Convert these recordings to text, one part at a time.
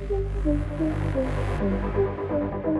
Thank you.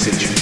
sentido.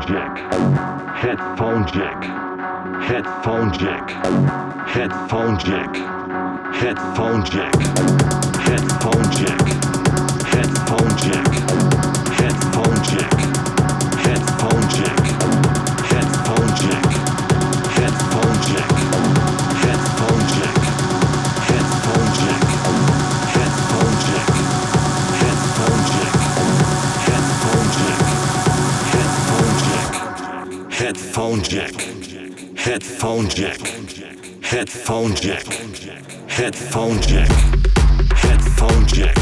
headphone jack, headphone jack, headphone jack, headphone jack, headphone jack. jack, headphone jack, headphone jack, headphone jack.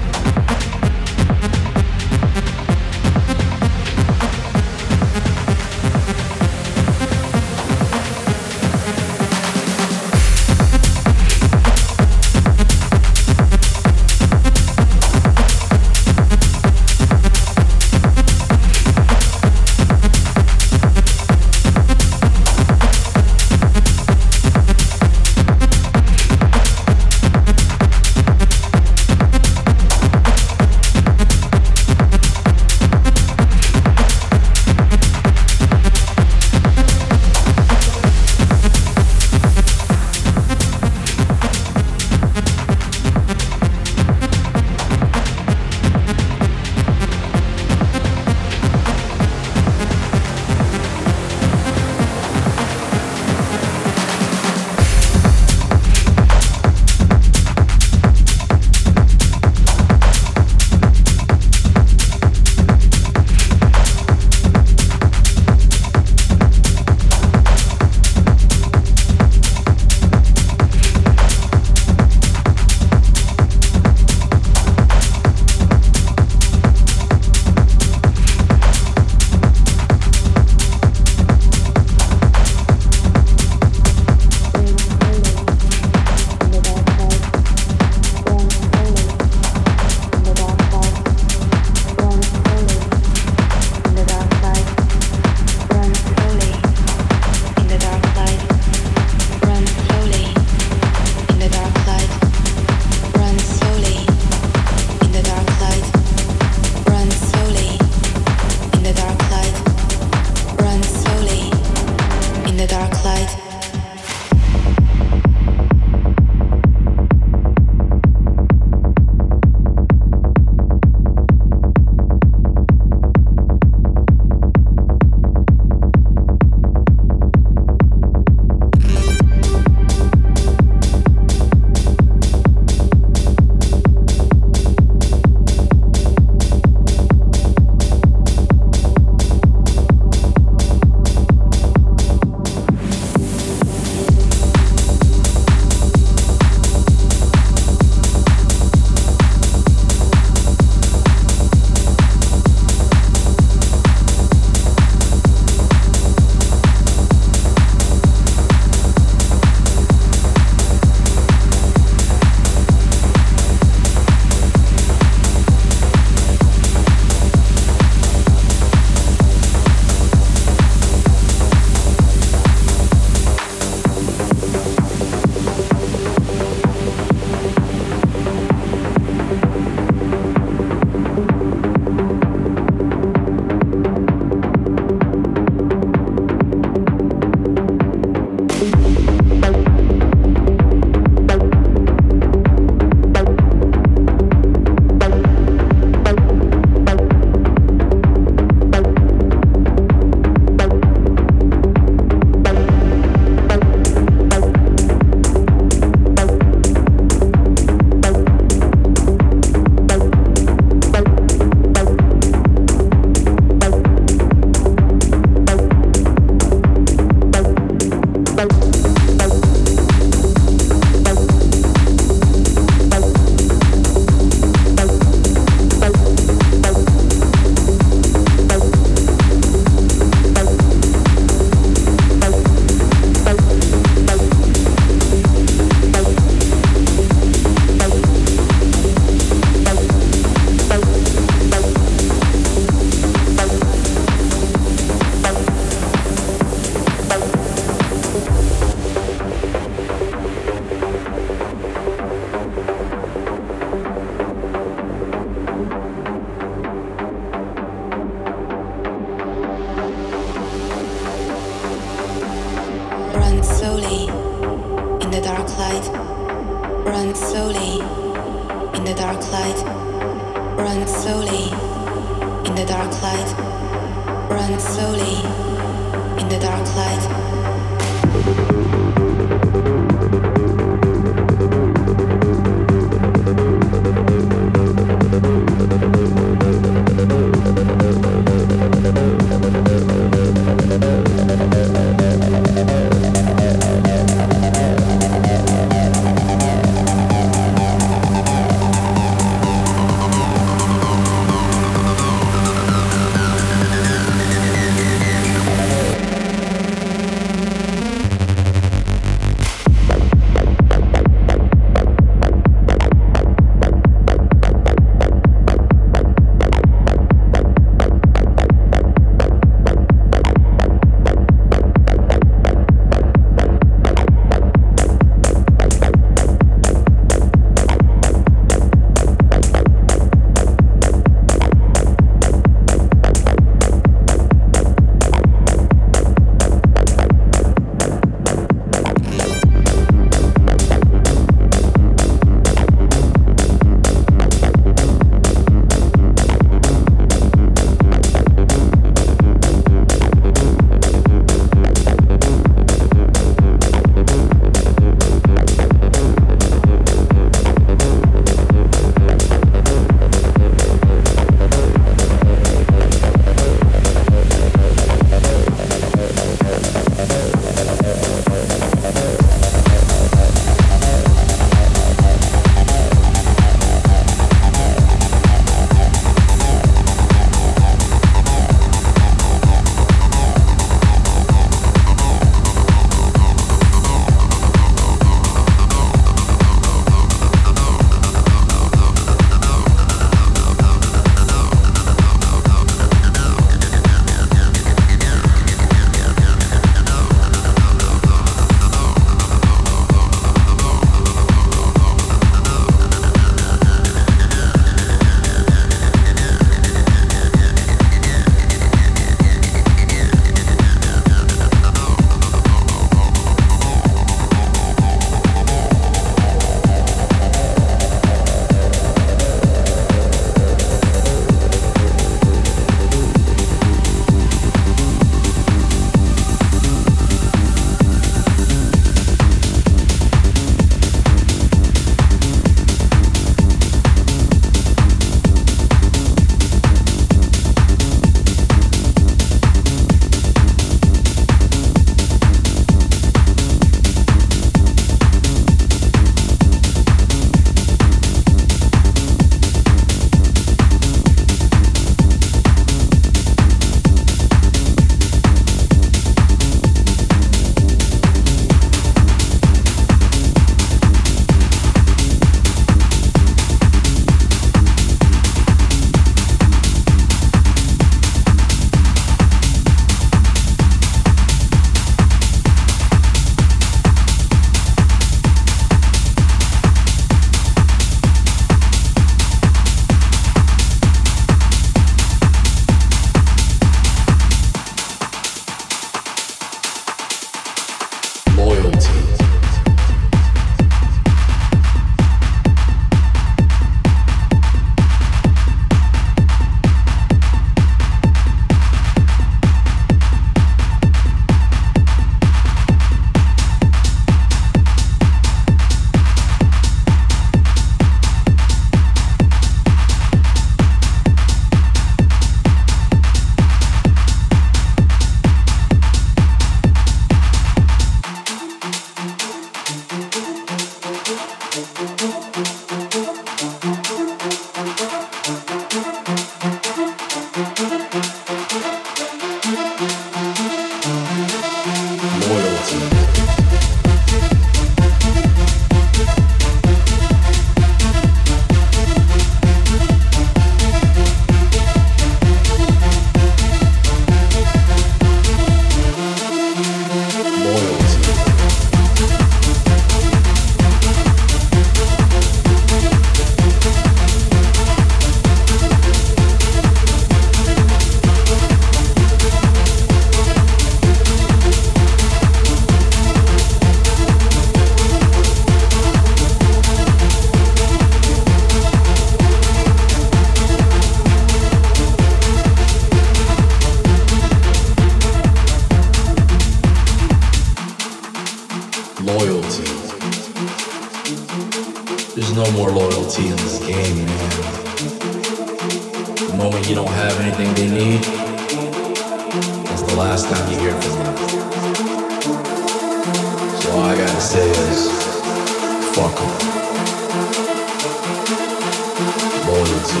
Loyalty.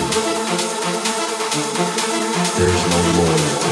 There's no loyalty.